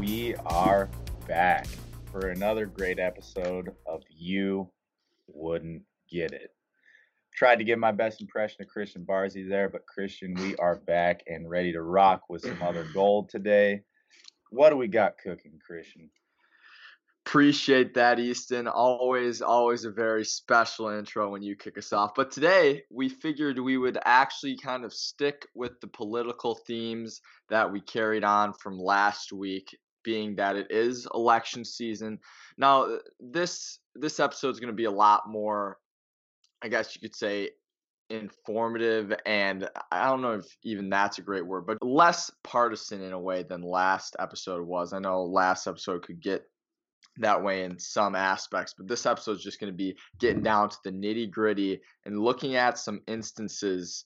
we are back for another great episode of You Wouldn't Get It. Tried to give my best impression of Christian Barzy there, but Christian, we are back and ready to rock with some other gold today. What do we got cooking, Christian? Appreciate that, Easton. Always, always a very special intro when you kick us off. But today, we figured we would actually kind of stick with the political themes that we carried on from last week, being that it is election season. Now, this this episode is going to be a lot more, I guess you could say, informative and I don't know if even that's a great word, but less partisan in a way than last episode was. I know last episode could get that way in some aspects. But this episode is just going to be getting down to the nitty gritty and looking at some instances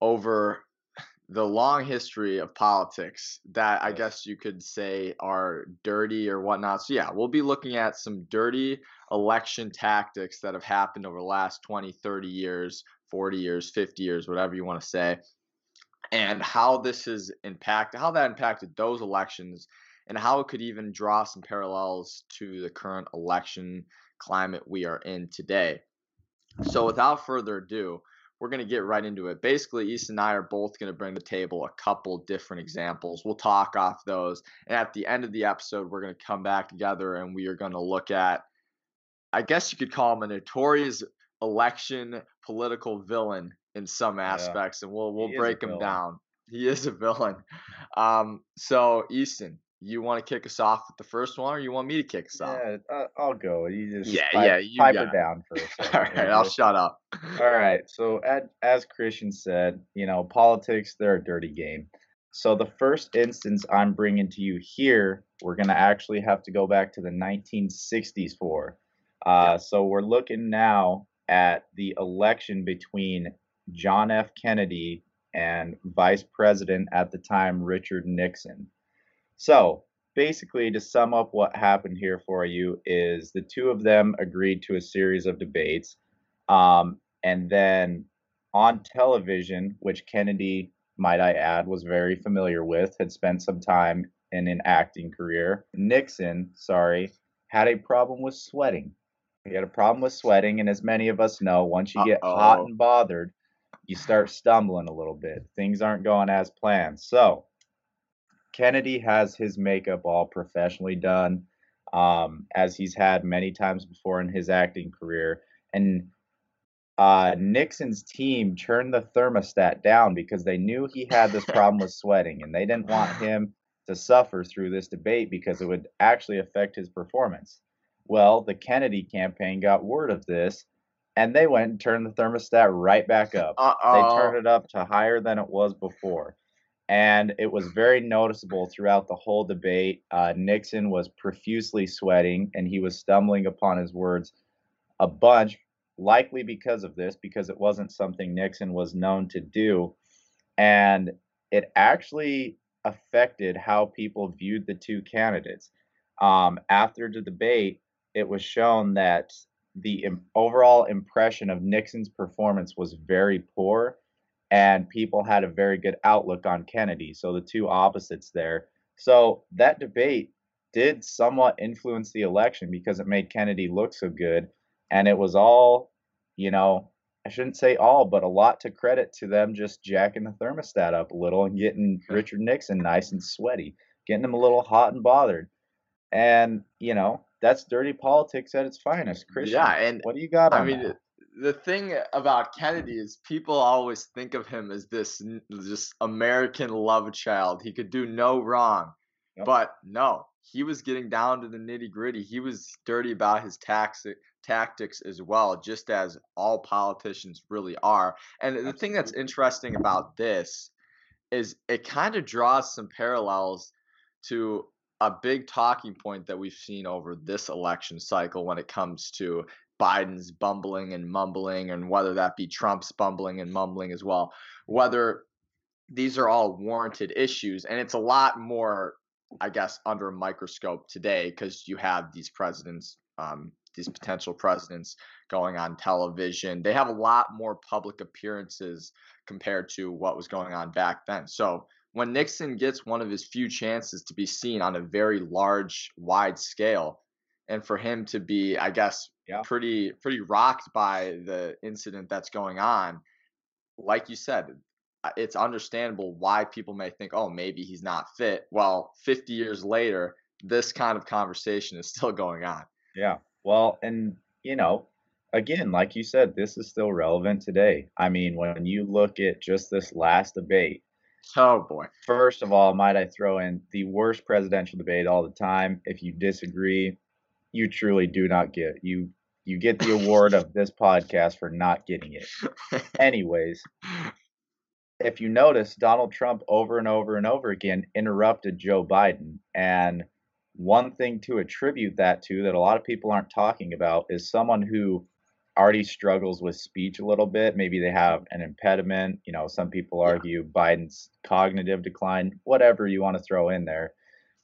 over the long history of politics that I guess you could say are dirty or whatnot. So, yeah, we'll be looking at some dirty election tactics that have happened over the last 20, 30 years, 40 years, 50 years, whatever you want to say, and how this has impacted, how that impacted those elections and how it could even draw some parallels to the current election climate we are in today. So, without further ado, we're going to get right into it. Basically, East and I are both going to bring to the table a couple different examples. We'll talk off those. And at the end of the episode, we're going to come back together and we are going to look at, I guess you could call him a notorious election political villain in some aspects. Yeah. And we'll, we'll break him down. He is a villain. Um, so, Easton, you want to kick us off with the first one, or you want me to kick us off? Yeah, I'll go. You just yeah, pipe, yeah, you pipe it down for a second. All right, I'll shut up. All right. So, as, as Christian said, you know, politics they're a dirty game. So the first instance I'm bringing to you here, we're gonna actually have to go back to the 1960s for. Uh, yeah. So we're looking now at the election between John F. Kennedy and Vice President at the time Richard Nixon. So basically, to sum up what happened here for you is the two of them agreed to a series of debates. Um, and then on television, which Kennedy, might I add, was very familiar with, had spent some time in an acting career. Nixon, sorry, had a problem with sweating. He had a problem with sweating, and as many of us know, once you get Uh-oh. hot and bothered, you start stumbling a little bit. Things aren't going as planned. So Kennedy has his makeup all professionally done, um, as he's had many times before in his acting career. And uh, Nixon's team turned the thermostat down because they knew he had this problem with sweating, and they didn't want him to suffer through this debate because it would actually affect his performance. Well, the Kennedy campaign got word of this, and they went and turned the thermostat right back up. Uh-oh. They turned it up to higher than it was before and it was very noticeable throughout the whole debate. Uh, Nixon was profusely sweating, and he was stumbling upon his words a bunch, likely because of this, because it wasn't something Nixon was known to do. And it actually affected how people viewed the two candidates. Um, after the debate, it was shown that the Im- overall impression of Nixon's performance was very poor and people had a very good outlook on Kennedy. So the two opposites there. So that debate did somewhat influence the election because it made Kennedy look so good. And it was all, you know, I shouldn't say all, but a lot to credit to them just jacking the thermostat up a little and getting Richard Nixon nice and sweaty, getting him a little hot and bothered. And, you know, that's dirty politics at its finest. Christian, yeah, and what do you got I mean, that? The thing about Kennedy is people always think of him as this just American love child. He could do no wrong. Yep. But no, he was getting down to the nitty gritty. He was dirty about his tax- tactics as well, just as all politicians really are. And Absolutely. the thing that's interesting about this is it kind of draws some parallels to a big talking point that we've seen over this election cycle when it comes to Biden's bumbling and mumbling, and whether that be Trump's bumbling and mumbling as well, whether these are all warranted issues. And it's a lot more, I guess, under a microscope today because you have these presidents, um, these potential presidents going on television. They have a lot more public appearances compared to what was going on back then. So when Nixon gets one of his few chances to be seen on a very large, wide scale, and for him to be, I guess, yeah. pretty pretty rocked by the incident that's going on, like you said, it's understandable why people may think, oh, maybe he's not fit. Well, 50 years later, this kind of conversation is still going on. Yeah. Well, and you know, again, like you said, this is still relevant today. I mean, when you look at just this last debate, oh boy. First of all, might I throw in the worst presidential debate all the time. If you disagree, you truly do not get you you get the award of this podcast for not getting it. Anyways, if you notice, Donald Trump over and over and over again interrupted Joe Biden. And one thing to attribute that to that a lot of people aren't talking about is someone who already struggles with speech a little bit. Maybe they have an impediment. You know, some people argue yeah. Biden's cognitive decline, whatever you want to throw in there.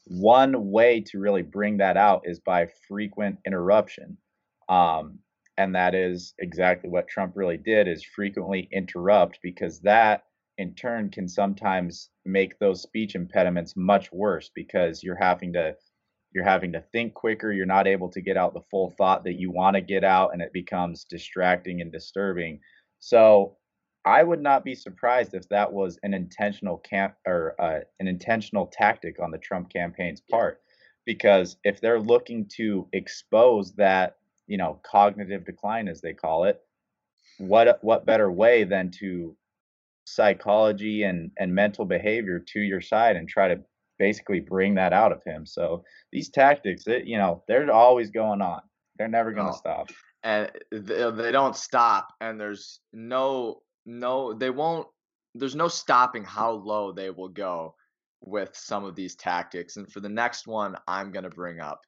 One way to really bring that out is by frequent interruption. Um, and that is exactly what Trump really did is frequently interrupt because that in turn can sometimes make those speech impediments much worse because you're having to you're having to think quicker you're not able to get out the full thought that you want to get out and it becomes distracting and disturbing. So i would not be surprised if that was an intentional camp or uh, an intentional tactic on the trump campaign's part because if they're looking to expose that you know cognitive decline as they call it what uh, what better way than to psychology and and mental behavior to your side and try to basically bring that out of him. So these tactics, it, you know, they're always going on. They're never going to oh, stop. And they don't stop. And there's no no they won't. There's no stopping how low they will go with some of these tactics. And for the next one, I'm going to bring up.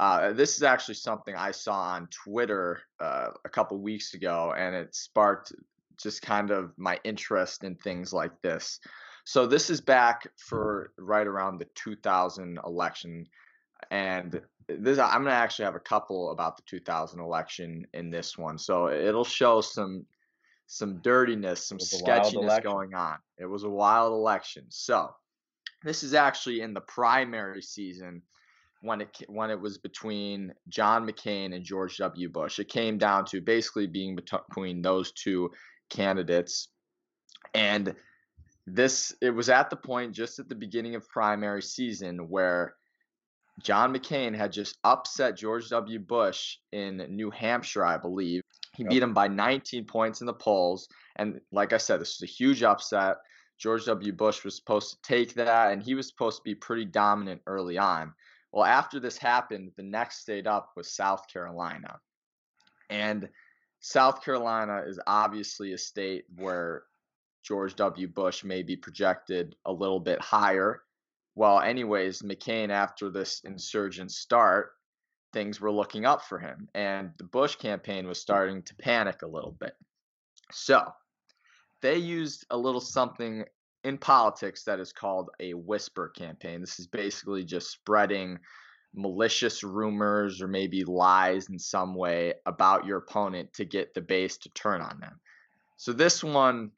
Uh, this is actually something I saw on Twitter uh, a couple weeks ago, and it sparked just kind of my interest in things like this. So this is back for right around the 2000 election, and this I'm gonna actually have a couple about the 2000 election in this one. So it'll show some some dirtiness, some sketchiness going on. It was a wild election. So this is actually in the primary season when it when it was between John McCain and George W. Bush. It came down to basically being between those two candidates. And this it was at the point just at the beginning of primary season where John McCain had just upset George W. Bush in New Hampshire, I believe. He yep. beat him by 19 points in the polls. And like I said, this was a huge upset. George W. Bush was supposed to take that, and he was supposed to be pretty dominant early on. Well, after this happened, the next state up was South Carolina. And South Carolina is obviously a state where George W. Bush may be projected a little bit higher. Well, anyways, McCain, after this insurgent start, things were looking up for him, and the Bush campaign was starting to panic a little bit. So they used a little something in politics that is called a whisper campaign. This is basically just spreading malicious rumors or maybe lies in some way about your opponent to get the base to turn on them. So this one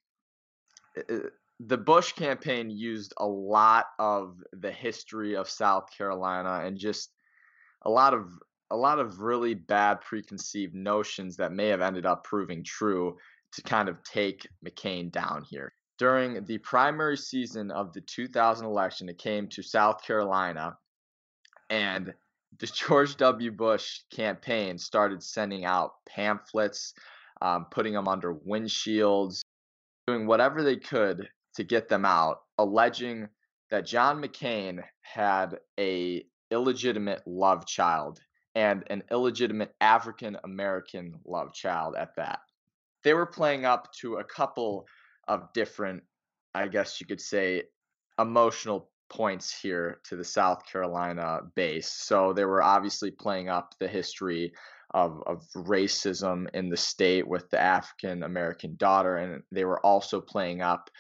the Bush campaign used a lot of the history of South Carolina and just a lot of a lot of really bad preconceived notions that may have ended up proving true to kind of take McCain down here. During the primary season of the 2000 election, it came to South Carolina and the George W. Bush campaign started sending out pamphlets, um, putting them under windshields, doing whatever they could to get them out, alleging that John McCain had a illegitimate love child and an illegitimate African American love child at that. They were playing up to a couple of different, I guess you could say, emotional points here to the South Carolina base. So they were obviously playing up the history of, of racism in the state with the African American daughter, and they were also playing up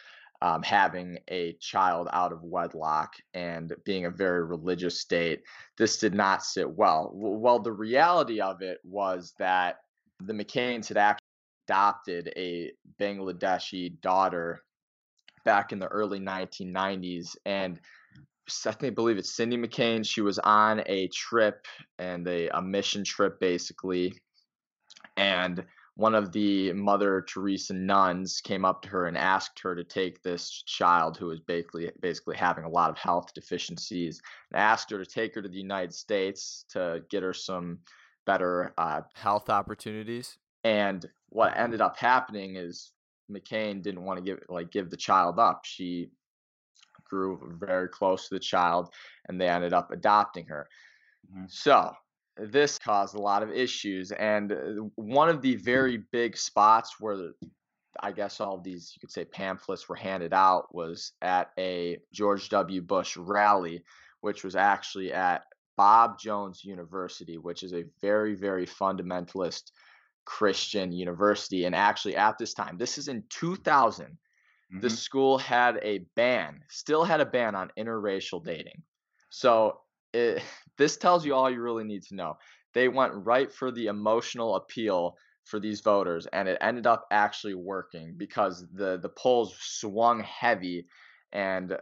um, having a child out of wedlock and being a very religious state, this did not sit well. Well, the reality of it was that the McCains had actually adopted a Bangladeshi daughter back in the early 1990s. And I think I believe it's Cindy McCain. She was on a trip and a, a mission trip basically. And one of the Mother Teresa nuns came up to her and asked her to take this child who was basically basically having a lot of health deficiencies and asked her to take her to the United States to get her some better uh, health opportunities. And what ended up happening is McCain didn't want to give like give the child up. She grew very close to the child, and they ended up adopting her. Mm-hmm. So this caused a lot of issues. And uh, one of the very big spots where I guess all of these, you could say, pamphlets were handed out was at a George W. Bush rally, which was actually at Bob Jones University, which is a very, very fundamentalist Christian university. And actually, at this time, this is in 2000, mm-hmm. the school had a ban, still had a ban on interracial dating. So it, this tells you all you really need to know. They went right for the emotional appeal for these voters, and it ended up actually working because the the polls swung heavy, and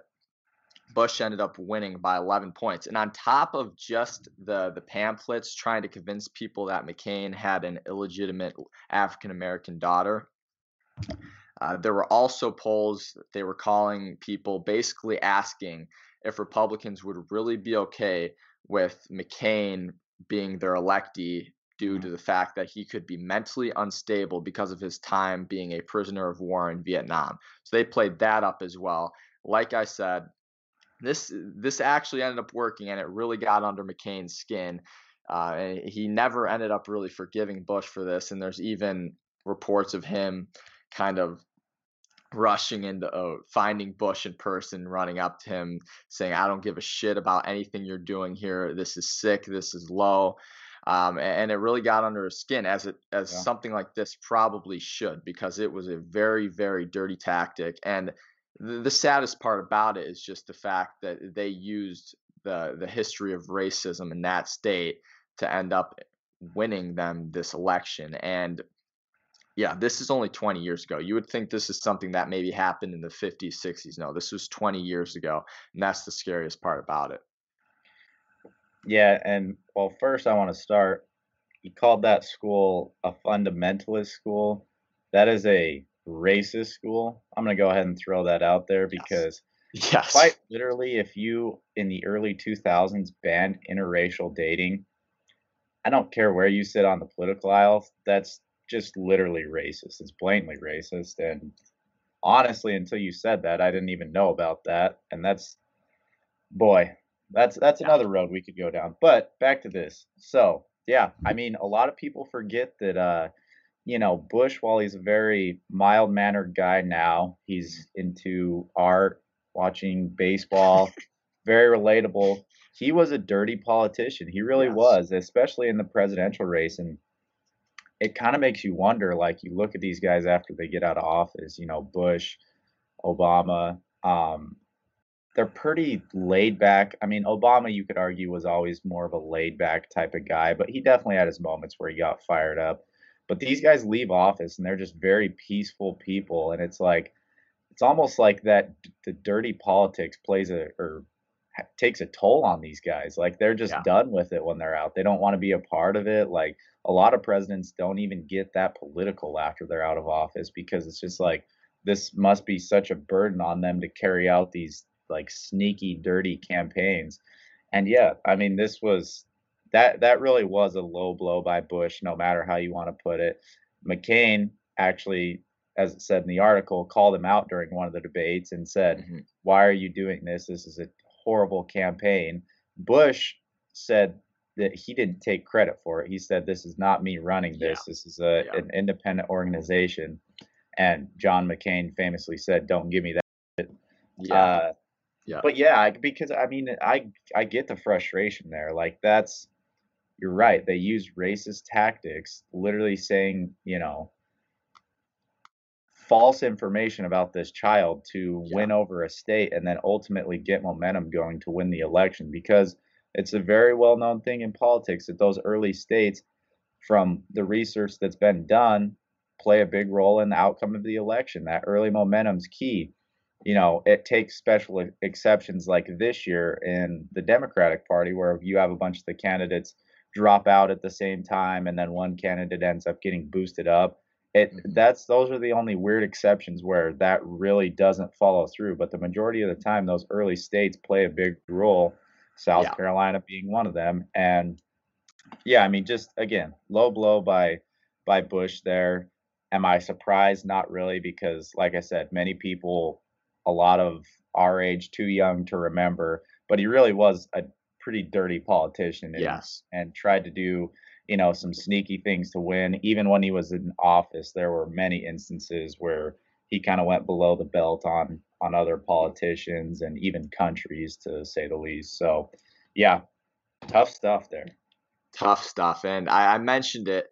Bush ended up winning by 11 points. And on top of just the the pamphlets trying to convince people that McCain had an illegitimate African American daughter, uh, there were also polls they were calling people basically asking if Republicans would really be okay with McCain being their electee due to the fact that he could be mentally unstable because of his time being a prisoner of war in Vietnam. So they played that up as well. Like I said, this this actually ended up working and it really got under McCain's skin. Uh, he never ended up really forgiving Bush for this, and there's even reports of him kind of rushing into uh, finding Bush in person, running up to him, saying, "I don't give a shit about anything you're doing here. This is sick. This is low." Um, and it really got under his skin, as it as yeah. something like this probably should, because it was a very very dirty tactic. And the, saddest part about it is just the fact that they used the the history of racism in that state to end up winning them this election. And yeah, this is only 20 years ago. You would think this is something that maybe happened in the 50s, 60s. No, this was 20 years ago. And that's the scariest part about it. Yeah. And well, first, I want to start. He called that school a fundamentalist school. That is a racist school. I'm going to go ahead and throw that out there because, yes. quite literally, if you in the early 2000s banned interracial dating, I don't care where you sit on the political aisle, that's just literally racist. It's blatantly racist. And honestly, until you said that, I didn't even know about that. And that's, boy, that's that's another road we could go down. But back to this. So yeah, I mean, a lot of people forget that. uh you know, Bush, while he's a very mild mannered guy now, he's into art, watching baseball, very relatable. He was a dirty politician. He really yes. was, especially in the presidential race. And it kind of makes you wonder like you look at these guys after they get out of office you know bush obama um, they're pretty laid back i mean obama you could argue was always more of a laid back type of guy but he definitely had his moments where he got fired up but these guys leave office and they're just very peaceful people and it's like it's almost like that the dirty politics plays a or takes a toll on these guys. Like they're just yeah. done with it when they're out. They don't want to be a part of it. Like a lot of presidents don't even get that political after they're out of office because it's just like this must be such a burden on them to carry out these like sneaky dirty campaigns. And yeah, I mean this was that that really was a low blow by Bush no matter how you want to put it. McCain actually as it said in the article, called him out during one of the debates and said, mm-hmm. "Why are you doing this? This is a horrible campaign. Bush said that he didn't take credit for it. He said, "This is not me running this. Yeah. This is a, yeah. an independent organization." And John McCain famously said, "Don't give me that." Yeah. Uh, yeah. But yeah, because I mean, I I get the frustration there. Like that's you're right. They use racist tactics, literally saying, you know, false information about this child to Yeah. win over a state and then ultimately get momentum going to win the election because it's a very well known thing in politics that those early states from the research that's been done play a big role in the outcome of the election that early momentum's key you know it takes special exceptions like this year in the democratic party where you have a bunch of the candidates drop out at the same time and then one candidate ends up getting boosted up it Mhm. that's those are the only weird exceptions where that really doesn't follow through but the majority of the time those early states play a big role south Yeah. carolina being one of them and yeah i mean just again low blow by by bush there am i surprised not really because like i said many people a lot of our age too young to remember but he really was a pretty dirty politician and, Yes. and tried to do you know some sneaky things to win even when he was in office there were many instances where he kind of went below the belt on on other politicians and even countries to say the least so yeah tough stuff there tough stuff. And I, I mentioned it,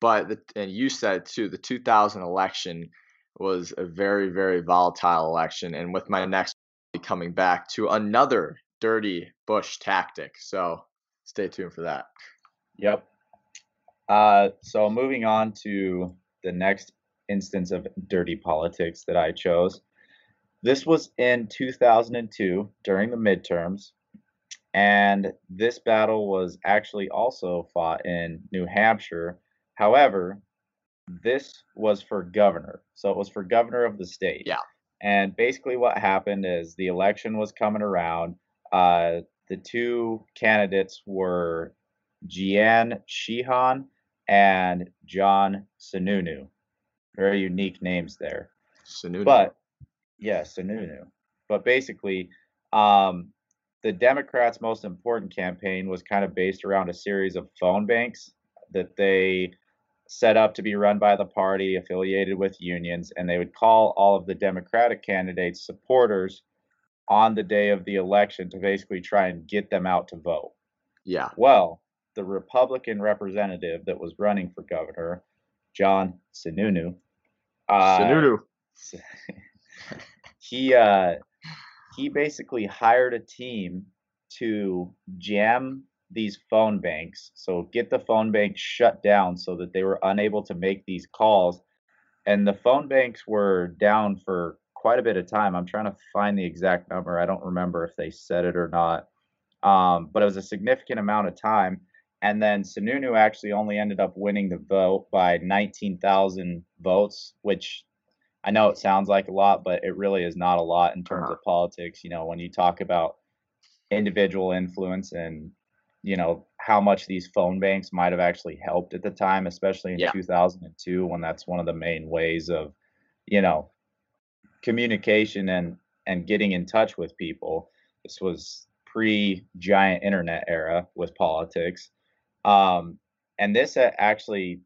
but the, and you said too. The 2000 election was a very very volatile election, and with my next coming back to another dirty Bush tactic. So stay tuned for that. Yep. Uh, so moving on to the next instance of dirty politics that I chose. This was in 2002 during the midterms, and this battle was actually also fought in New Hampshire. However, this was for governor, so it was for governor of the state. Yeah. And basically, what happened is the election was coming around. Uh, the two candidates were Jeanne Shaheen and John Sununu. Very unique names there. Sununu. But yeah, Sununu. But basically, um, the Democrats' most important campaign was kind of based around a series of phone banks that they set up to be run by the party affiliated with unions, and they would call all of the Democratic candidates supporters on the day of the election to basically try and get them out to vote. yeah, Well, the Republican representative that was running for governor, John Sununu, uh, Sununu. he uh, he basically hired a team to jam these phone banks, so get the phone banks shut down so that they were unable to make these calls. And the phone banks were down for quite a bit of time. I'm trying to find the exact number. I don't remember if they said it or not, um, but it was a significant amount of time. And then Sununu actually only ended up winning the vote by 19,000 votes, which I know it sounds like a lot, but it really is not a lot in terms Uh-huh. of politics. You know, when you talk about individual influence and you know how much these phone banks might have actually helped at the time, especially in Yeah. 2002, when that's one of the main ways of, you know, communication and and getting in touch with people. This was pre giant internet era with politics, um, and this actually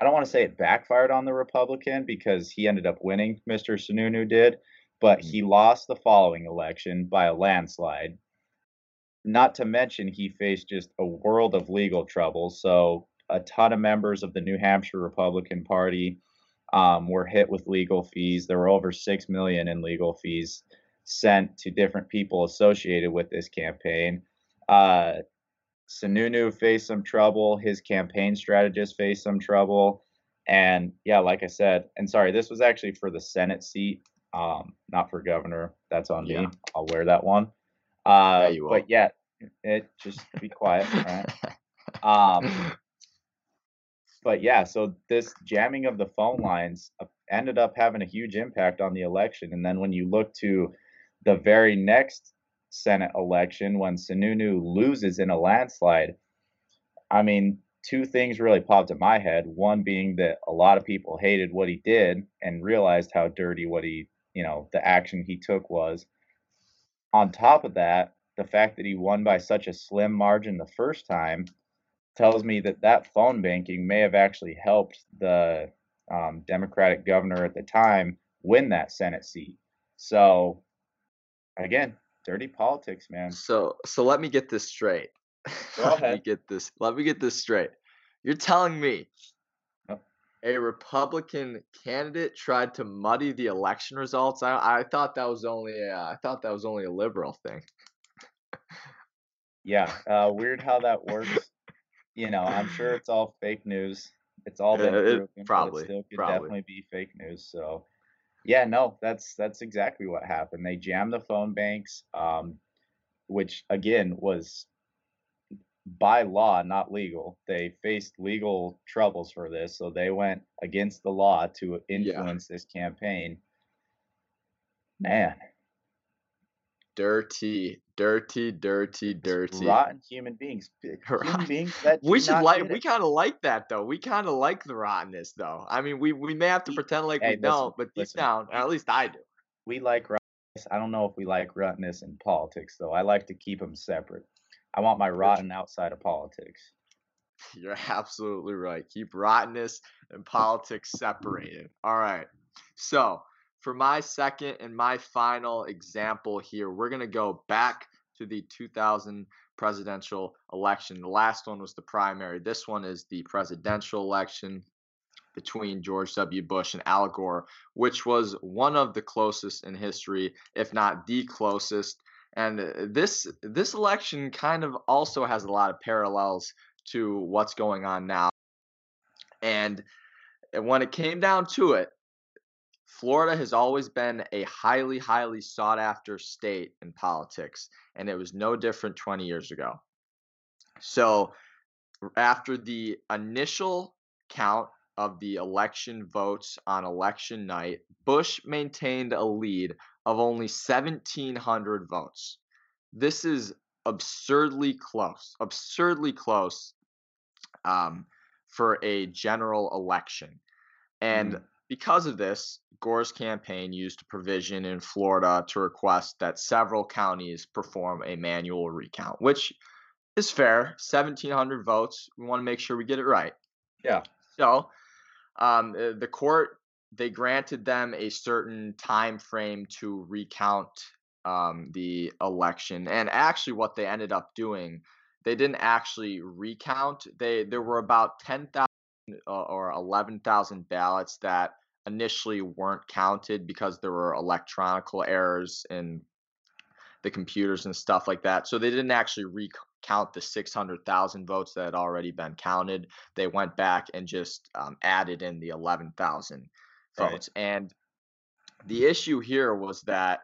I don't want to say it backfired on the Republican because he ended up winning, Mr. Sununu did, but Mhm. he lost the following election by a landslide. Not to mention, he faced just a world of legal trouble. So, a ton of members of the New Hampshire Republican Party um, were hit with legal fees. There were over six million in legal fees sent to different people associated with this campaign. Uh, Sununu faced some trouble. His campaign strategist faced some trouble. And yeah, like I said, and sorry, this was actually for the Senate seat, um, not for governor. That's on Yeah. me. I'll wear that one. Uh, you will. but yeah, it just be quiet. Right. Um, but yeah, so this jamming of the phone lines uh, ended up having a huge impact on the election. And then when you look to the very next Senate election, when Sununu loses in a landslide, I mean, two things really popped in my head. One being that a lot of people hated what he did and realized how dirty what he, you know, the action he took was. On top of that, the fact that he won by such a slim margin the first time tells me that that phone banking may have actually helped the um, Democratic governor at the time win that Senate seat. So, again, dirty politics, man. So so let me get this straight. Go let me get this let me get this straight. You're telling me a Republican candidate tried to muddy the election results. I I thought that was only a, I thought that was only a liberal thing. Yeah, uh, weird how that works. You know, I'm sure it's all fake news. It's all been Uh, it- proven, probably, it still could probably. definitely be fake news. So, yeah, no, that's that's exactly what happened. They jammed the phone banks, um, which again was by law not legal. They faced legal troubles for this, so they went against the law to influence this campaign. Man, Dirty, dirty, dirty, dirty. rotten human beings. Human beings that We should like. We kind of like that though. We kind of like the rottenness though. I mean, we we may have to pretend like hey, we listen, don't, but deep down, or at least I do. we like rottenness. I don't know if we like rottenness in politics, though. I like to keep them separate. I want my rotten outside of politics. You're absolutely right. Keep rottenness and politics separated. All right. So, for my second and my final example here, we're going to go back to the 2000 presidential election. The last one was the primary. This one is the presidential election between George W. Bush and Al Gore, which was one of the closest in history, if not the closest. And uh, this this election kind of also has a lot of parallels to what's going on now. And and when it came down to it, Florida has always been a highly, highly sought after state in politics, and it was no different 20 years ago. So, after the initial count of the election votes on election night, Bush maintained a lead of only 1,700 votes. This is absurdly close, absurdly close um, for a general election. And Mm. Because of this, Gore's campaign used a provision in Florida to request that several counties perform a manual recount, which is fair. 1,700 votes. We want to make sure we get it right. Yeah. So, um, uh, the court they granted them a certain time frame to recount um, the election, and actually, what they ended up doing, they didn't actually recount. They there were about ten thousand uh, or eleven thousand ballots that initially weren't counted because there were electronical errors in the computers and stuff like that. So they didn't actually recount the 600,000 votes that had already been counted. They went back and just um, added in the 11,000 Right. votes. And the issue here was that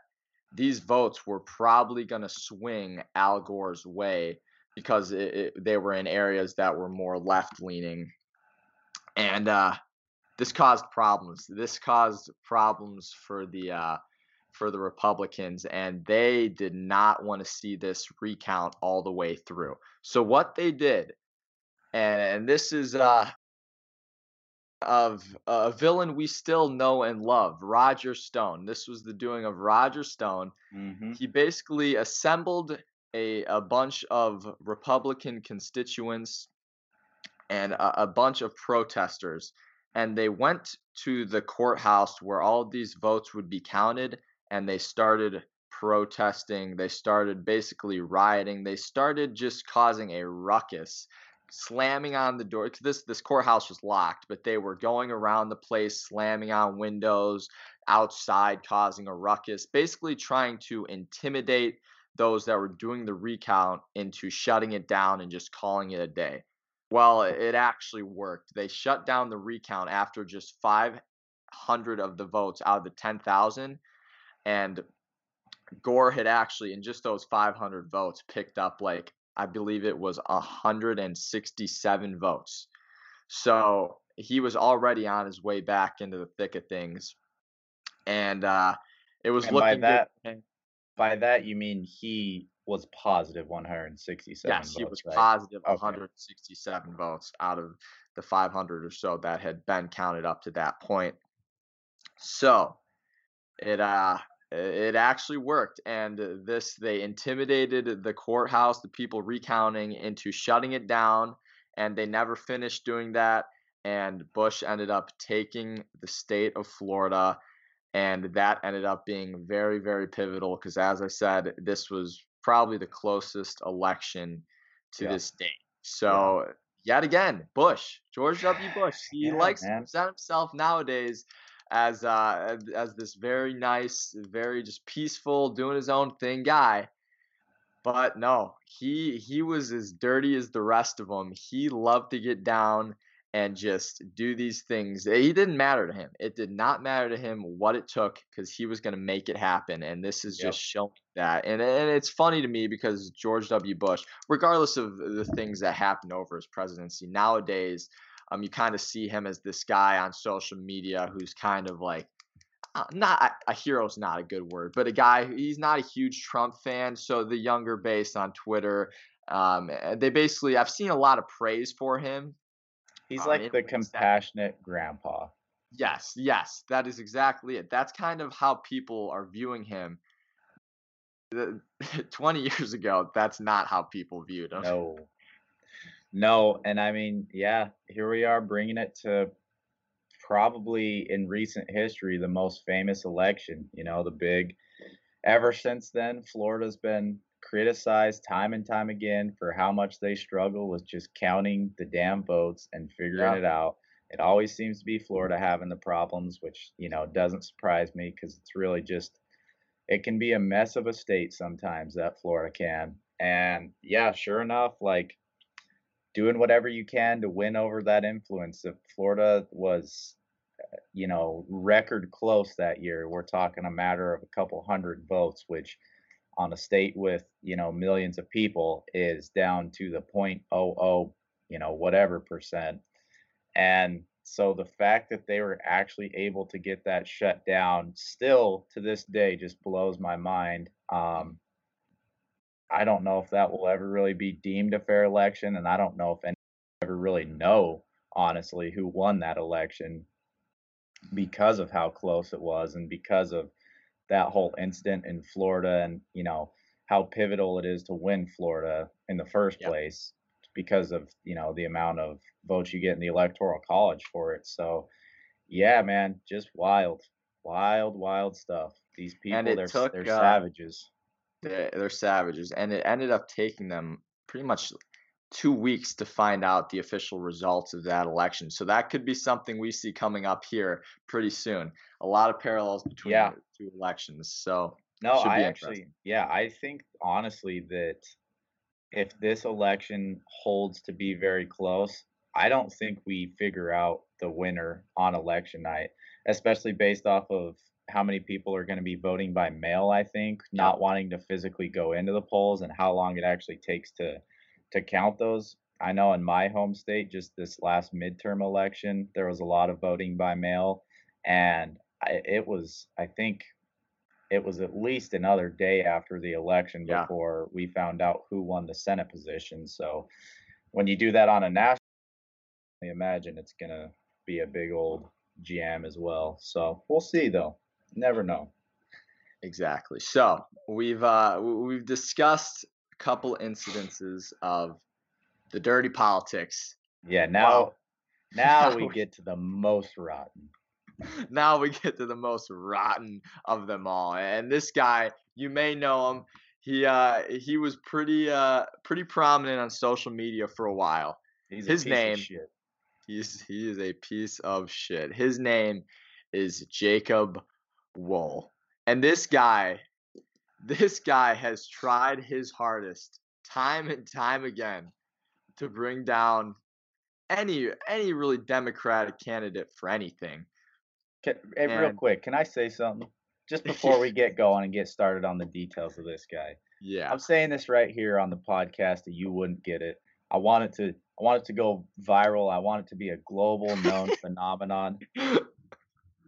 these votes were probably going to swing Al Gore's way because it, it, they were in areas that were more left leaning. And uh, this caused problems. This caused problems for the uh, for the Republicans, and they did not want to see this recount all the way through. So what they did, and, and this is uh, of a villain we still know and love, Roger Stone. This was the doing of Roger Stone. hmm He basically assembled a, a bunch of Republican constituents and a, a bunch of protesters, and they went to the courthouse where all these votes would be counted, and they started protesting. They started basically rioting. They started just causing a ruckus, slamming on the door. This this courthouse was locked, but they were going around the place, slamming on windows, outside, causing a ruckus, basically trying to intimidate those that were doing the recount into shutting it down and just calling it a day. Well, it actually worked. They shut down the recount after just 500 of the votes out of the 10,000. And Gore had actually, in just those 500 votes, picked up like, I believe it was 167 votes. So he was already on his way back into the thick of things. And uh, it was And looking good that- him. By that you mean he was positive 167 Yes, votes, he was right? positive Okay. 167 votes out of the 500 or so that had been counted up to that point. So it uh it actually worked, and this they intimidated the courthouse, the people recounting, into shutting it down, and they never finished doing that. And Bush ended up taking the state of Florida, and that ended up being very, very pivotal because, as I said, this was probably the closest election to Yeah. this date. So yet again, Bush, George W. Bush. He Yeah, likes to present himself nowadays as uh as as this very nice, very just peaceful, doing his own thing guy. But no, he he was as dirty as the rest of them. He loved to get down and just do these things. It didn't matter to him. It did not matter to him what it took because he was going to make it happen. And this is Yep. just showing that. And and it's funny to me because George W. Bush, regardless of the things that happened over his presidency, nowadays, um, you kind of see him as this guy on social media who's kind of like uh, not a- a hero's not a good word, but a guy he's not a huge Trump fan. So the younger base on Twitter, um, they basically I've seen a lot of praise for him. He's Um, like the that- compassionate grandpa. Yes, yes, that is exactly it. That's kind of how people are viewing him. The- 20 years ago, that's not how people viewed him. No. No, and I mean, yeah, here we are bringing it to probably in recent history the most famous election, you know, the big ever since then Florida's been criticized time and time again for how much they struggle with just counting the damn votes and figuring Yeah. it out. It always seems to be Florida having the problems, which, you know, doesn't surprise me because it's really just it can be a mess of a state sometimes that Florida can. And yeah, sure enough, like doing whatever you can to win over that influence. If Florida was, you know, record close that year, we're talking a matter of a couple hundred votes, which on a state with, you know, millions of people is down to the point oh oh, you know, whatever percent. And so the fact that they were actually able to get that shut down still to this day just blows my mind. Um, I don't know if that will ever really be deemed a fair election, and I don't know if any ever really know, honestly, who won that election because of how close it was and because of that whole incident in Florida and, you know, how pivotal it is to win Florida in the first Yep. place because of, you know, the amount of votes you get in the electoral college for it. So, yeah, man, just wild. Wild, wild stuff. These people, they're took, they're uh, savages. They're, they're savages, and it ended up taking them pretty much two weeks to find out the official results of that election. So that could be something we see coming up here pretty soon. A lot of parallels between Yeah. the two elections. So No, I actually, yeah, I think honestly that if this election holds to be very close, I don't think we figure out the winner on election night, especially based off of how many people are going to be voting by mail, I think, not wanting to physically go into the polls and how long it actually takes to to count those. I know in my home state, just this last midterm election, there was a lot of voting by mail, and I, it was, I think, it was at least another day after the election Yeah. before we found out who won the Senate position. So when you do that on a national, I imagine it's gonna be a big old jam as well. So we'll see, though. Never know. Exactly. So we've uh, we've discussed couple incidences of the dirty politics. Yeah. Now, now Now we get to the most rotten. now we get to the most rotten of them all. And this guy, you may know him. He uh, he was pretty uh, pretty prominent on social media for a while. He's His a piece of name- shit. He's he is a piece of shit. His name is Jacob Wohl. And this guy, this guy has tried his hardest time and time again to bring down any any really democratic candidate for anything. Can, hey, real quick, can I say something? Just before we get going and get started on the details of this guy. Yeah. I'm saying this right here on the podcast that you wouldn't get it. I want it to I want it to go viral. I want it to be a global known phenomenon.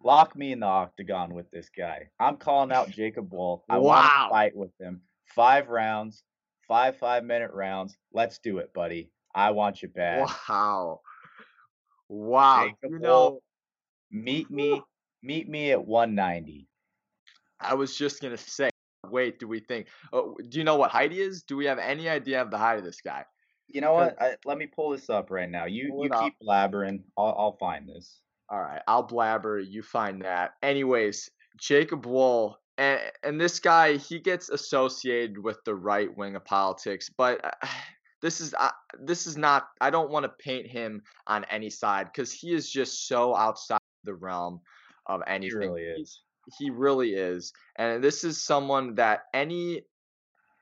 Lock me in the octagon with this guy. I'm calling out Jacob Wohl. I want to fight with him. Five rounds, five five minute rounds. Let's do it, buddy. I want you bad. Wow. Wow. Jacob You know, Meet me, meet me at 190. I was just gonna say, wait, do we think? Oh, do you know what height he is? Do we have any idea of the height of this guy? You know what? I, let me pull this up right now. You you up. keep blabbering. I'll I'll find this. All right, I'll blabber. You find that. Anyways, Jacob Wohl, and and this guy, he gets associated with the right wing of politics, but uh, this is uh, this is not. I don't want to paint him on any side because he is just so outside the realm of anything. He really is. He really is, and this is someone that any,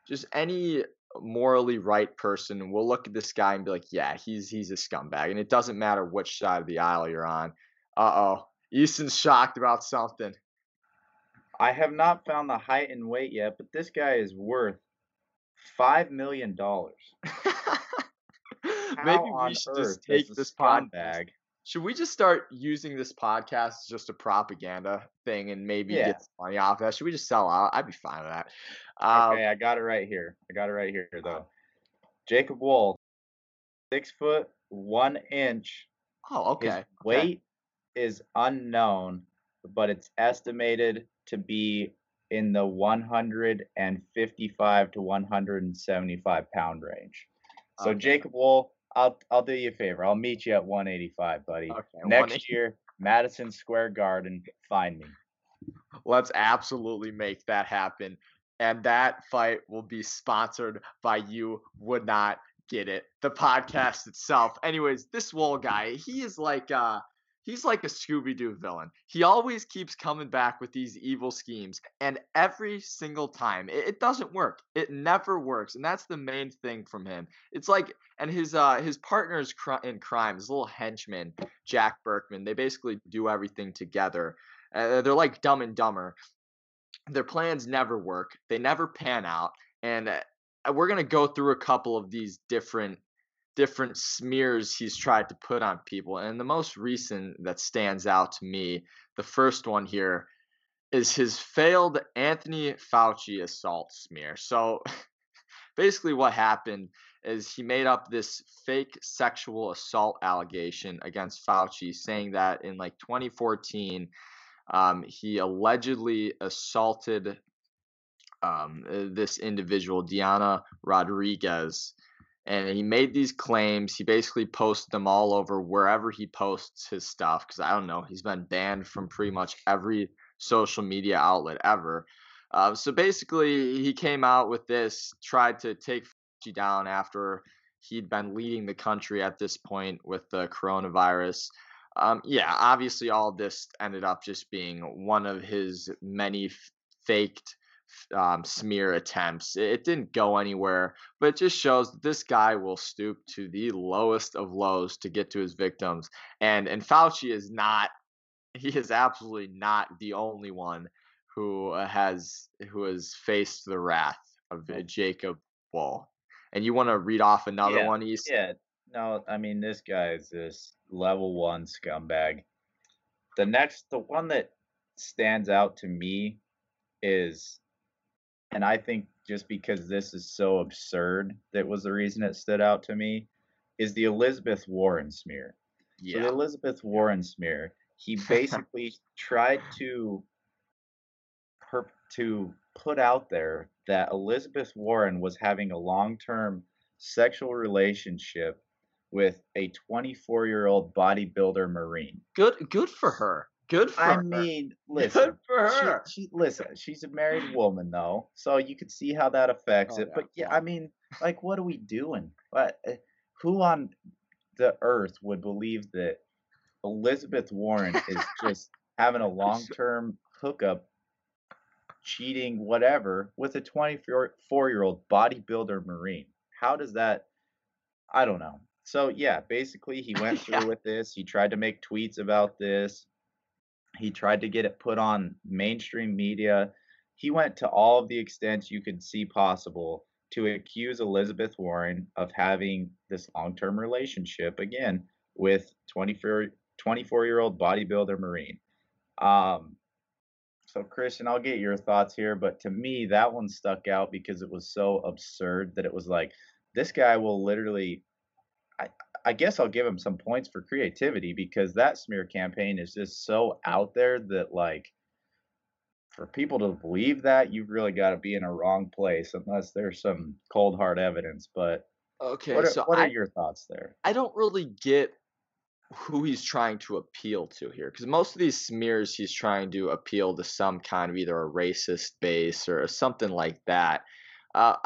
just any morally right person will look at this guy and be like, yeah, he's he's a scumbag, and it doesn't matter which side of the aisle you're on. Uh oh, Easton's shocked about something. I have not found the height and weight yet, but this guy is worth five million dollars. Maybe we should just take this pod bag. Should we just start using this podcast as just a propaganda thing and maybe yeah. get money off that? Should we just sell out? I'd be fine with that. Um, okay, I got it right here. I got it right here though. Jacob Wohl, six foot one inch. Oh, okay. His weight okay. Is unknown, but it's estimated to be in the 155 to 175 pound range. So okay. Jacob Wohl, I'll I'll do you a favor. I'll meet you at 185, buddy. Okay, Next year, Madison Square Garden, find me. Let's absolutely make that happen. And that fight will be sponsored by you would not get it. The podcast itself. Anyways, this Wohl guy, he is like uh he's like a Scooby Doo villain. He always keeps coming back with these evil schemes, and every single time it, it, doesn't work. It never works, and that's the main thing from him. It's like, and his uh his partners in crime, his little henchman Jack Burkman, They basically do everything together. Uh, they're like Dumb and Dumber. Their plans never work. They never pan out, and. Uh, we're going to go through a couple of these different different smears he's tried to put on people. And the most recent that stands out to me, the first one here, is his failed Anthony Fauci assault smear. So basically, what happened is he made up this fake sexual assault allegation against Fauci, saying that in like 2014, um, he allegedly assaulted um, this individual, Diana Rodriguez and he made these claims. He basically posted them all over wherever he posts his stuff because I don't know, he's been banned from pretty much every social media outlet ever. Uh, so basically, he came out with this, tried to take Fauci down after he'd been leading the country at this point with the coronavirus. Um, yeah, obviously, all this ended up just being one of his many f- faked um, smear attempts. It, didn't go anywhere, but it just shows that this guy will stoop to the lowest of lows to get to his victims. And and Fauci is not. He is absolutely not the only one who uh, has who has faced the wrath of Jacob Wohl. And you want to read off another yeah, one, East? Yeah. No, I mean this guy is this level one scumbag. The next, the one that stands out to me is and I think just because this is so absurd, that was the reason it stood out to me, is the Elizabeth Warren smear. Yeah. So the Elizabeth Warren smear, he basically tried to per- to put out there that Elizabeth Warren was having a long-term sexual relationship with a 24-year-old bodybuilder Marine. Good good for her. Good for I her. mean, listen. Good for her. She, she, listen, she's a married woman though, so you can see how that affects oh, it. Yeah. But yeah, I mean, like, what are we doing? What? Eh, who on the earth would believe that Elizabeth Warren is just having a long-term hookup, cheating, whatever, with a 24-year-old bodybuilder Marine? How does that? I don't know. So yeah, basically he went through yeah. with this. He tried to make tweets about this. He tried to get it put on mainstream media. He went to all of the extents you could see possible to accuse Elizabeth Warren of having this long term relationship again with 24, 24 year old bodybuilder Marine. Um, so, Christian, I'll get your thoughts here, but to me, that one stuck out because it was so absurd that it was like, this guy will literally I, I guess I'll give him some points for creativity because that smear campaign is just so out there that like for people to believe that you've really got to be in a wrong place unless there's some cold hard evidence. But okay, what are, so what are I, your thoughts there? I don't really get who he's trying to appeal to here because most of these smears he's trying to appeal to some kind of either a racist base or something like that. Uh,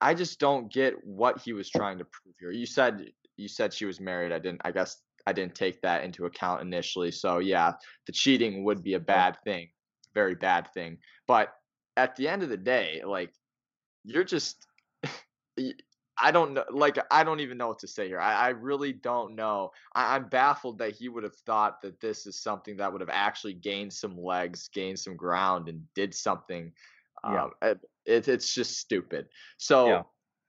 I just don't get what he was trying to prove here. You said you said she was married. I didn't. I guess I didn't take that into account initially. So yeah, the cheating would be a bad thing, very bad thing. But at the end of the day, like you're just I don't know. Like, I don't even know what to say here. I, I really don't know. I, am baffled that he would have thought that this is something that would have actually gained some legs, gained some ground, and did something. Yeah. Um, it, it's just stupid. So, yeah.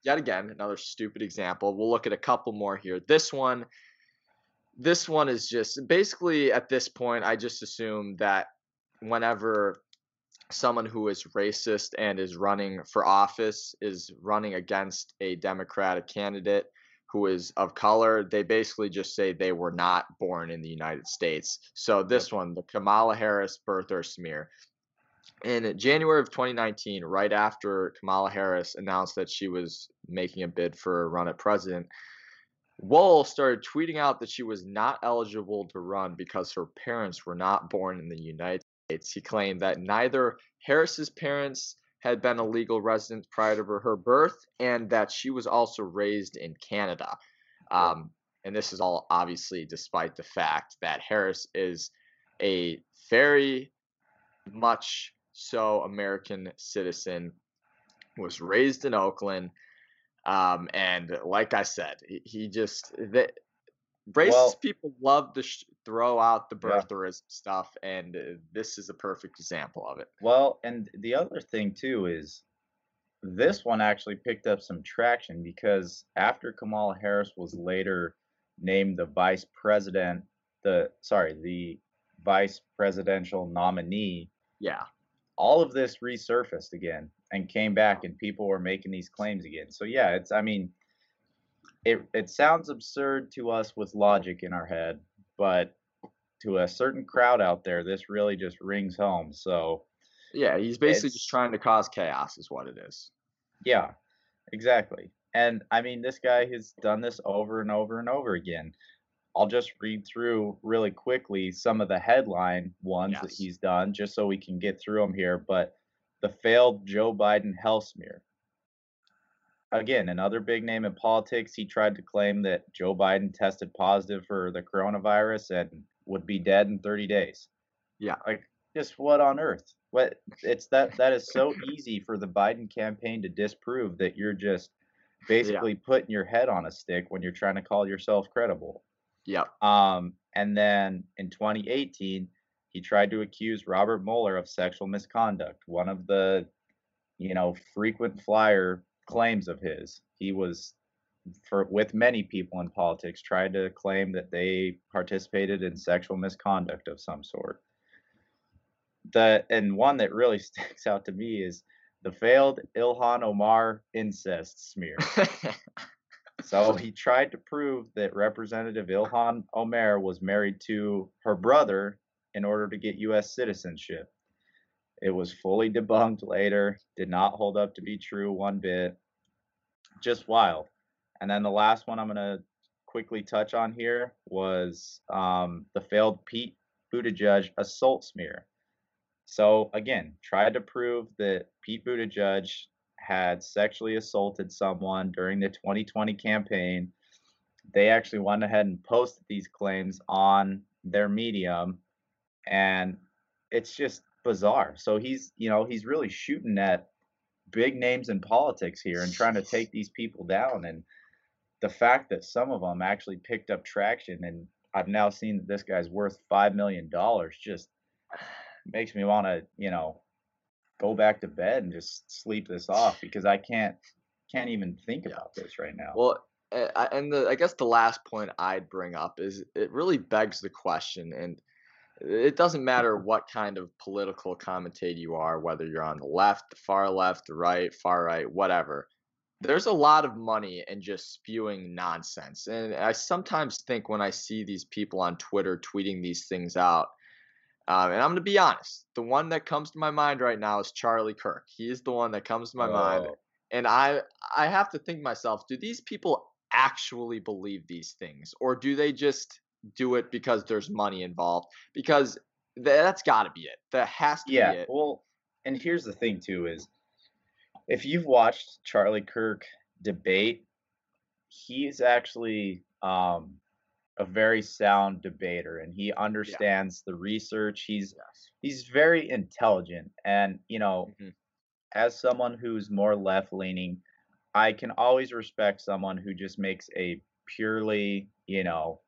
Yet again, another stupid example. We'll look at a couple more here. This one, this one is just basically at this point, I just assume that whenever someone who is racist and is running for office is running against a Democratic candidate who is of color, they basically just say they were not born in the United States. So this one, the Kamala Harris birther smear. In January of 2019, right after Kamala Harris announced that she was making a bid for a run at president, Wohl started tweeting out that she was not eligible to run because her parents were not born in the United States. he claimed that neither Harris's parents had been a legal resident prior to her birth, and that she was also raised in Canada. Um, and this is all obviously despite the fact that Harris is a very much so American citizen, was raised in Oakland. Um, and like I said, he, he just that racist well, people love to sh- throw out the birtherism yeah. stuff, and uh, this is a perfect example of it. Well, and the other thing too is this one actually picked up some traction because after Kamala Harris was later named the vice president, the sorry, the vice presidential nominee. Yeah. All of this resurfaced again and came back, and people were making these claims again. So yeah, it's I mean it it sounds absurd to us with logic in our head, but to a certain crowd out there, this really just rings home. So yeah, he's basically just trying to cause chaos, is what it is. Yeah, exactly. And I mean, this guy has done this over and over and over again. I'll just read through really quickly some of the headline ones yes. that he's done, just so we can get through them here. But the failed Joe Biden health smear again, another big name in politics. He tried to claim that Joe Biden tested positive for the coronavirus and would be dead in 30 days. Yeah. Like, just what on earth? What it's that that is so easy for the Biden campaign to disprove that you're just basically yeah. putting your head on a stick when you're trying to call yourself credible. Yeah. Um, and then in 2018, he tried to accuse Robert Mueller of sexual misconduct. One of the, you know, frequent flyer claims of his. He was for with many people in politics tried to claim that they participated in sexual misconduct of some sort. The and one that really sticks out to me is the failed Ilhan Omar incest smear. so he tried to prove that Representative Ilhan Omar was married to her brother in order to get U.S. citizenship. It was fully debunked later, did not hold up to be true one bit. Just wild. And then the last one I'm going to quickly touch on here was um, the failed Pete Buttigieg assault smear. So again, tried to prove that Pete Buttigieg had sexually assaulted someone during the 2020 campaign. They actually went ahead and posted these claims on their medium and it's just bizarre. So he's, you know, he's really shooting at big names in politics here and trying to take these people down. And the fact that some of them actually picked up traction and I've now seen that this guy's worth five million dollars just makes me want to, you know, go back to bed and just sleep this off because I can't can't even think yeah. about this right now. Well, eh, and the I guess the last point I'd bring up is it really begs the question and it doesn't matter what kind of political commentator you are, whether you're on the left, the far left, the right, far right, whatever. There's a lot of money in just spewing nonsense. And I sometimes think when I see these people on Twitter tweeting these things out, um, and I'm going to be honest, the one that comes to my mind right now is Charlie Kirk. He is the one that comes to my oh. mind. And I, I have to think myself, do these people actually believe these things? Or do they just do it because there's money involved because that's got to be it. That has to yeah, be it. Well, and here's the thing too is if you've watched Charlie Kirk debate, he's actually um, a very sound debater and he understands yeah. the research. He's yes. he's very intelligent and you know, mm-hmm. as someone who's more left leaning, I can always respect someone who just makes a purely, you know,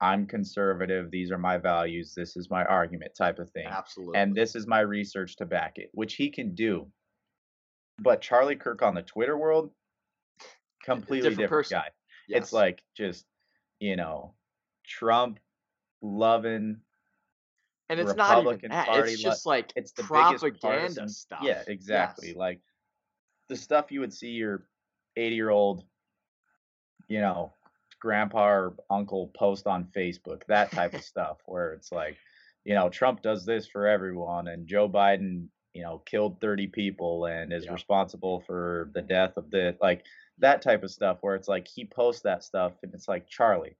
I'm conservative, these are my values, this is my argument type of thing. Absolutely. And this is my research to back it, which he can do. But Charlie Kirk on the Twitter world, completely different, different guy. Yes. It's like just, you know, Trump loving and it's Republican not even that. It's just like it's the propaganda stuff. Yeah, exactly. Yes. Like the stuff you would see your 80 year old, you know, grandpa or uncle post on Facebook, that type of stuff, where it's like, you know, Trump does this for everyone, and Joe Biden, you know, killed 30 people and is yeah. responsible for the death of the like that type of stuff, where it's like he posts that stuff, and it's like Charlie.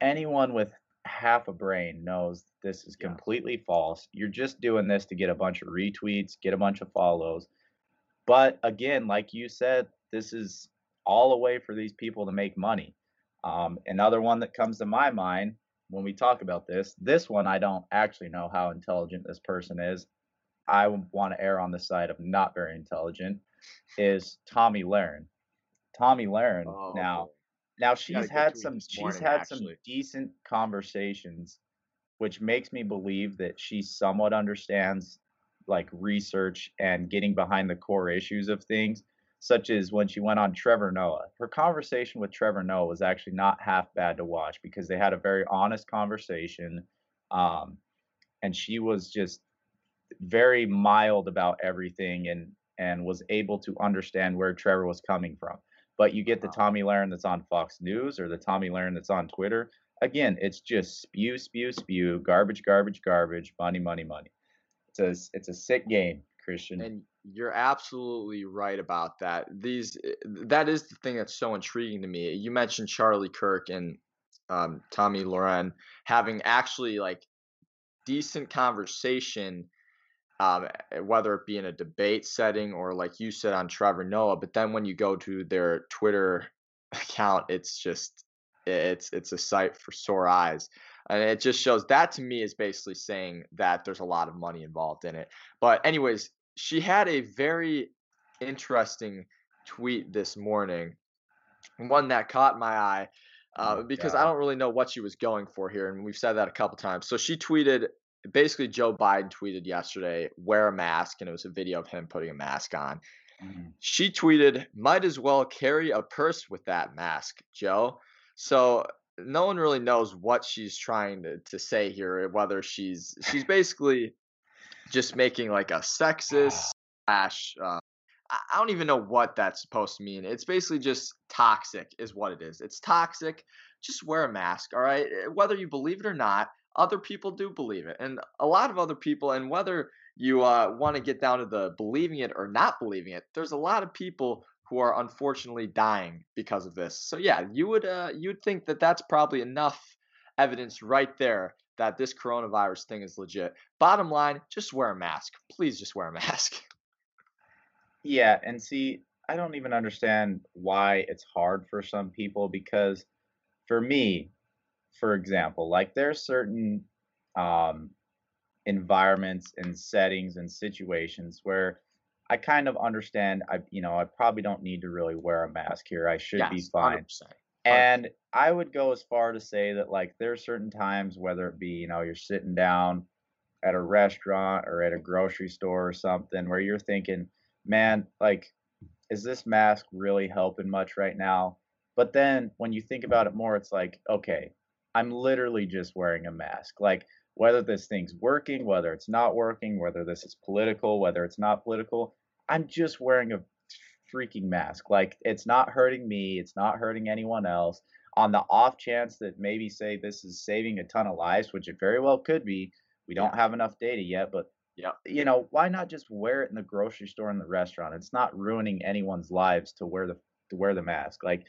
Anyone with half a brain knows this is completely false. You're just doing this to get a bunch of retweets, get a bunch of follows. But again, like you said, this is all a way for these people to make money. Um, another one that comes to my mind when we talk about this, this one I don't actually know how intelligent this person is. I want to err on the side of not very intelligent. Is Tomi Lahren? Tomi Lahren oh, now. Boy. Now she's had some she's morning, had actually. some decent conversations, which makes me believe that she somewhat understands like research and getting behind the core issues of things, such as when she went on Trevor Noah. Her conversation with Trevor Noah was actually not half bad to watch because they had a very honest conversation. Um, and she was just very mild about everything and and was able to understand where Trevor was coming from. But you get the Tomi Lahren that's on Fox News or the Tomi Lahren that's on Twitter. Again, it's just spew, spew, spew, garbage, garbage, garbage, money, money, money it's a it's a sick game, Christian. And you're absolutely right about that. These eh, that is the thing that's so intriguing to me. You mentioned Charlie Kirk and um, Tomi Lahren having actually like decent conversation, um, eh, whether it be in a debate setting or like you said on Trevor Noah. But then when you go to their Twitter account, it's just it's it's a sight for sore eyes and it just shows that to me is basically saying that there's a lot of money involved in it. But anyways, she had a very interesting tweet this morning, one that caught my eye. Uh, because God. I don't really know what she was going for here, and we've said that a couple times. So she tweeted, basically, Joe Biden tweeted yesterday, "Wear a mask," and it was a video of him putting a mask on. Mm-hmm. She tweeted, "Might as well carry a purse with that mask, Joe." So no one really knows what she's trying to, to say here whether she's she's basically just making like a sexist slash uh, i don't even know what that's supposed to mean it's basically just toxic is what it is it's toxic just wear a mask all right eh, whether you believe it or not other people do believe it and a lot of other people and whether you uh, want to get down to the believing it or not believing it there's a lot of people who are unfortunately dying because of this. So yeah, you would uh, you'd think that that's probably enough evidence right there that this coronavirus thing is legit. Bottom line, just wear a mask. Please just wear a mask. Yeah, and see, I don't even understand why it's hard for some people because for me, for example, like there are certain um, environments and settings and situations where I kind of understand. I you know I probably don't need to really wear a mask here. I should yes, be fine. 100%. And I would go as far to say that like there are certain times, whether it be you know you're sitting down at a restaurant or at a grocery store or something, where you're thinking, man, like, is this mask really helping much right now? But then when you think about it more, it's like, okay, I'm literally just wearing a mask. Like whether this thing's working, whether it's not working, whether this is political, whether it's not political, I'm just wearing a freaking mask. Like it's not hurting me, it's not hurting anyone else. On the off chance that maybe say this is saving a ton of lives, which it very well could be. We don't yeah. have enough data yet, but yeah, you know, why not just wear it in the grocery store and the restaurant? It's not ruining anyone's lives to wear the to wear the mask. Like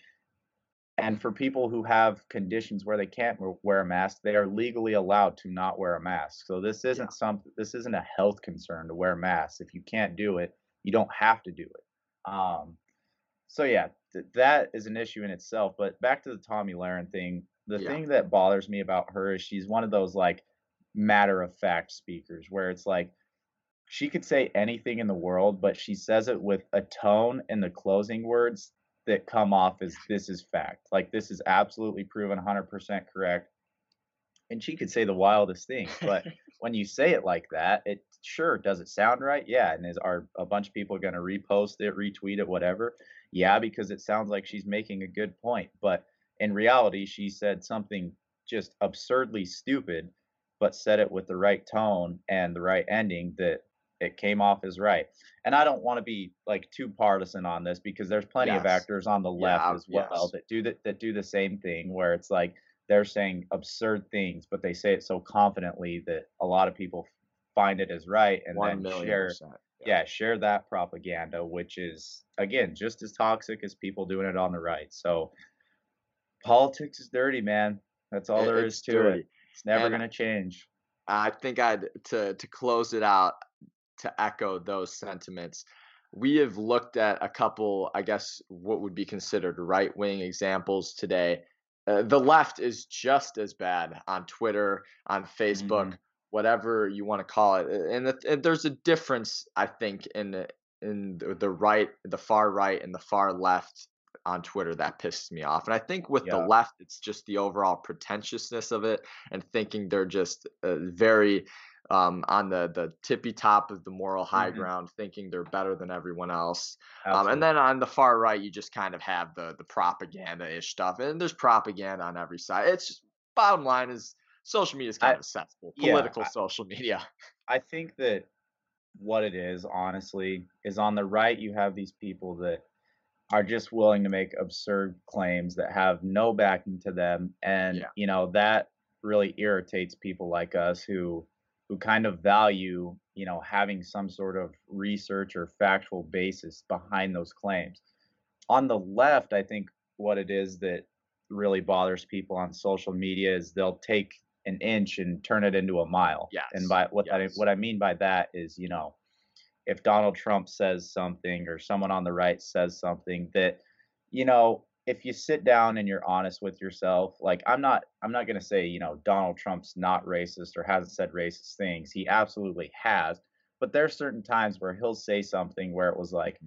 and for people who have conditions where they can't wear a mask, they are legally allowed to not wear a mask. So this isn't yeah. some this isn't a health concern to wear masks. If you can't do it, You don't have to do it. Um, so yeah, th- that is an issue in itself. But back to the Tomi Lahren thing. The Yeah. thing that bothers me about her is she's one of those like matter of fact speakers where it's like she could say anything in the world, but she says it with a tone and the closing words that come off as this is fact. Like this is absolutely proven 100% correct. And she could say the wildest things, but when you say it like that, it sure does it sound right? Yeah. And is are a bunch of people going to repost it, retweet it, whatever? Yeah, because it sounds like she's making a good point. But in reality, she said something just absurdly stupid, but said it with the right tone and the right ending that it came off as right. And I don't want to be like too partisan on this because there's plenty of actors on the Yeah, left as well yes. that do that that do the same thing where it's like they're saying absurd things, but they say it so confidently that a lot of people find it as right and One then share percent. yeah, share that propaganda, which is again just as toxic as people doing it on the right. So politics is dirty, man. That's all It- there is to dirty. it. It's never And gonna change. I think I'd to to close it out to echo those sentiments. We have looked at a couple, I guess, what would be considered right wing examples today. Uh, the left is just as bad on Twitter, on Facebook, Mhm. whatever you want to call it. And, the, and there's a difference, I think, in the- in the, right, the far right, and the far left on Twitter that pisses me off. And I think with the left, it's just the overall pretentiousness of it and thinking they're just uh, very um, on the the tippy top of the moral high Mhm. ground, thinking they're better than everyone else. Um, and then on the far right, you just kind of have the the propaganda ish stuff, and there's propaganda on every side. It's just, bottom line is social media is kind I- of cesspool, yeah, political I- social media. I think that what it is, honestly, is on the right you have these people that are just willing to make absurd claims that have no backing to them and Yeah. you know that really irritates people like us who who kind of value you know having some sort of research or factual basis behind those claims. On the left i think what it is that really bothers people on social media is they'll take an inch and turn it into a mile. And by what I, what I mean by that is you know if Donald Trump says something or someone on the right says something that you know if you sit down and you're honest with yourself like I'm not I'm not going to say you know Donald Trump's not racist or hasn't said racist things. He absolutely has. But there's certain times where he'll say something where it was like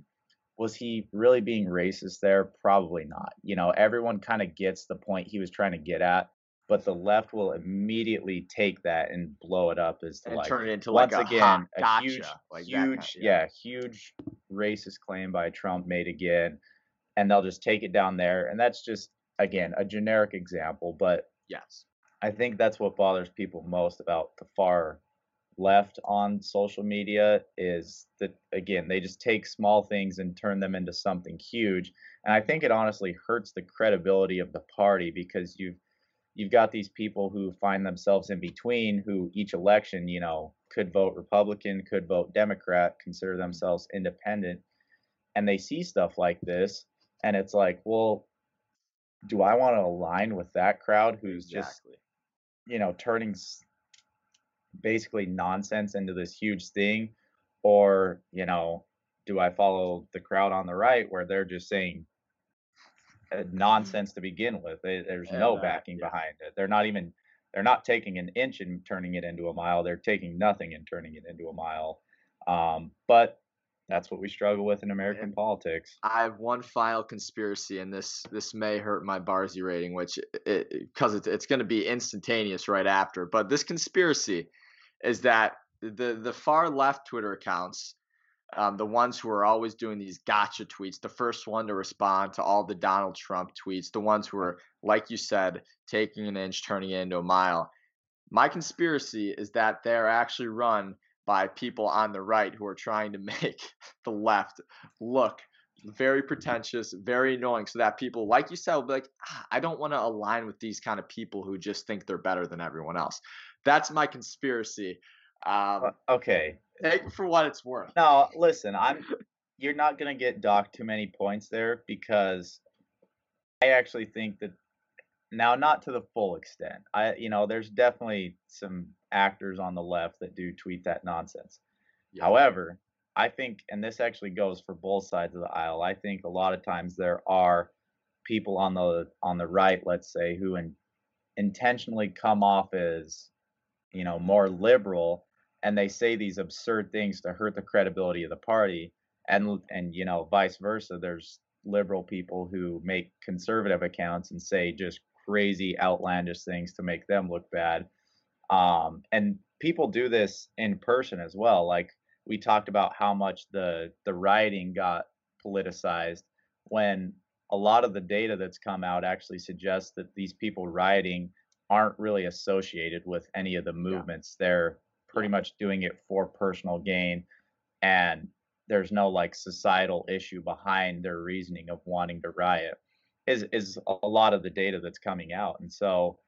was he really being racist there? Probably not. You know everyone kind of gets the point he was trying to get at but the left will immediately take that and blow it up as to and like turn it into like once a again, hot a gotcha, huge, like that kind- huge, yeah, huge racist claim by Trump made again, and they'll just take it down there, and that's just again a generic example, but yes, I think that's what bothers people most about the far left on social media is that again they just take small things and turn them into something huge, and I think it honestly hurts the credibility of the party because you've you've got these people who find themselves in between who each election you know could vote republican could vote democrat consider themselves independent and they see stuff like this and it's like well do i want to align with that crowd who's just you know turning basically nonsense into this huge thing? Or you know do i follow the crowd on the right where they're just saying uh, nonsense to begin with? They- there's And, no uh, backing yeah. behind it. They're not even they're not taking an inch and turning it into a mile. They're taking nothing and turning it into a mile. Um, but that's what we struggle with in american And- politics I have one final conspiracy, and this this may hurt my Barzy rating, which it because it's it's going to be instantaneous right after. But this conspiracy is that the the far left Twitter accounts, um, the ones who are always doing these gotcha tweets, the first one to respond to all the Donald Trump tweets, the ones who are like you said, taking an inch, turning it into a mile. My conspiracy is that they're actually run by people on the right who are trying to make the left look very pretentious, very annoying, so that people, like you said, will be like, ah, I don't want to align with these kind of people who just think they're better than everyone else. That's my conspiracy. Um, Uh, okay take for what it's worth. No, listen, I'm you're not gonna get docked too many points there because I actually think that now not to the full extent. I you know, there's definitely some actors on the left that do tweet that nonsense. Yeah. However, I think, and this actually goes for both sides of the aisle. I think a lot of times there are people on the on the right, let's say, who in, intentionally come off as, you know, more liberal, and they say these absurd things to hurt the credibility of the party, and and you know, vice versa. There's liberal people who make conservative accounts and say just crazy, outlandish things to make them look bad. Um, and people do this in person as well. Like we talked about how much the the rioting got politicized when a lot of the data that's come out actually suggests that these people rioting aren't really associated with any of the movements. Yeah. They're pretty much doing it for personal gain and there's no like societal issue behind their reasoning of wanting to riot is is a lot of the data that's coming out and so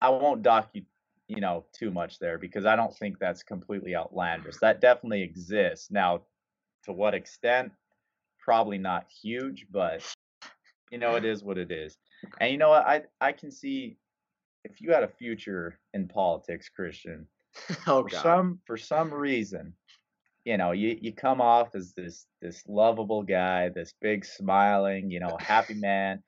i won't dock you you know too much there because I don't think that's completely outlandish. That definitely exists. Now, to what extent? Probably not huge, but you know it is what it is. And you know what? I I can see if you had a future in politics, Christian. oh, for some for some reason, you know, you, you come off as this this lovable guy, this big smiling, you know, happy man,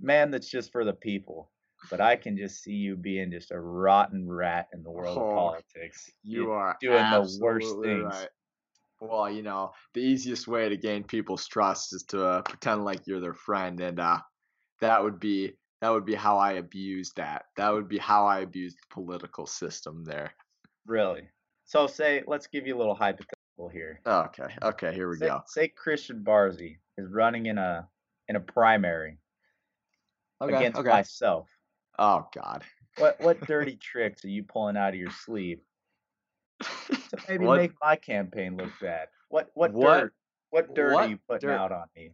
man that's just for the people but I can just see you being just a rotten rat in the world oh, of politics. You You're are doing the worst things. Right. Well, you know, the easiest way to gain people's trust is to uh, pretend like you're their friend, and uh, that would be that would be how I abused that. That would be how I abused the political system there. Really? So say, let's give you a little hypothetical here. Okay. Okay. Here we say, go. Say Christian Barzy is running in a in a primary okay, against okay. myself. Oh God. What what dirty tricks are you pulling out of your sleeve to maybe what? make my campaign look bad? What what, what? dirt what dirt what are you putting dirt? out on me?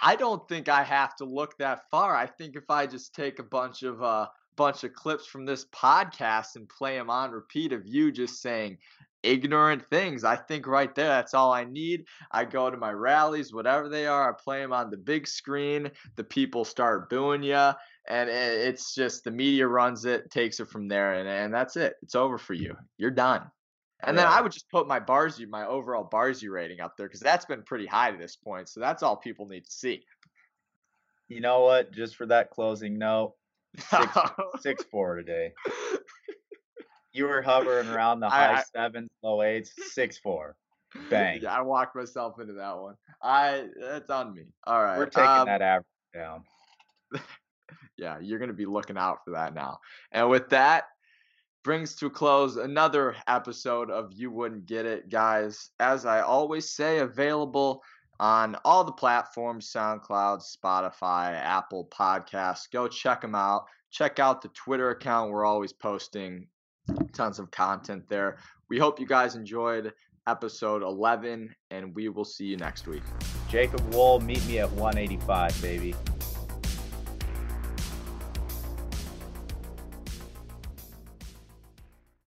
I don't think I have to look that far. I think if I just take a bunch of uh bunch of clips from this podcast and play them on repeat of you just saying ignorant things. I think right there, that's all I need. I go to my rallies, whatever they are, I play them on the big screen. The people start booing you, and it's just the media runs it, takes it from there, and, and that's it. It's over for you. You're done. And yeah. then I would just put my Barzy, my overall Barzy rating up there because that's been pretty high to this point. So that's all people need to see. You know what? Just for that closing note, six, six four today. You were hovering around the high I, sevens, low eights, six four. Bang. I walked myself into that one. I that's on me. All right. We're taking um, that average down. yeah, you're gonna be looking out for that now. And with that, brings to a close another episode of You Wouldn't Get It, guys. As I always say, available on all the platforms SoundCloud, Spotify, Apple Podcasts. Go check them out. Check out the Twitter account. We're always posting tons of content there. We hope you guys enjoyed episode 11, and we will see you next week. Jacob Wohl, meet me at 185, baby.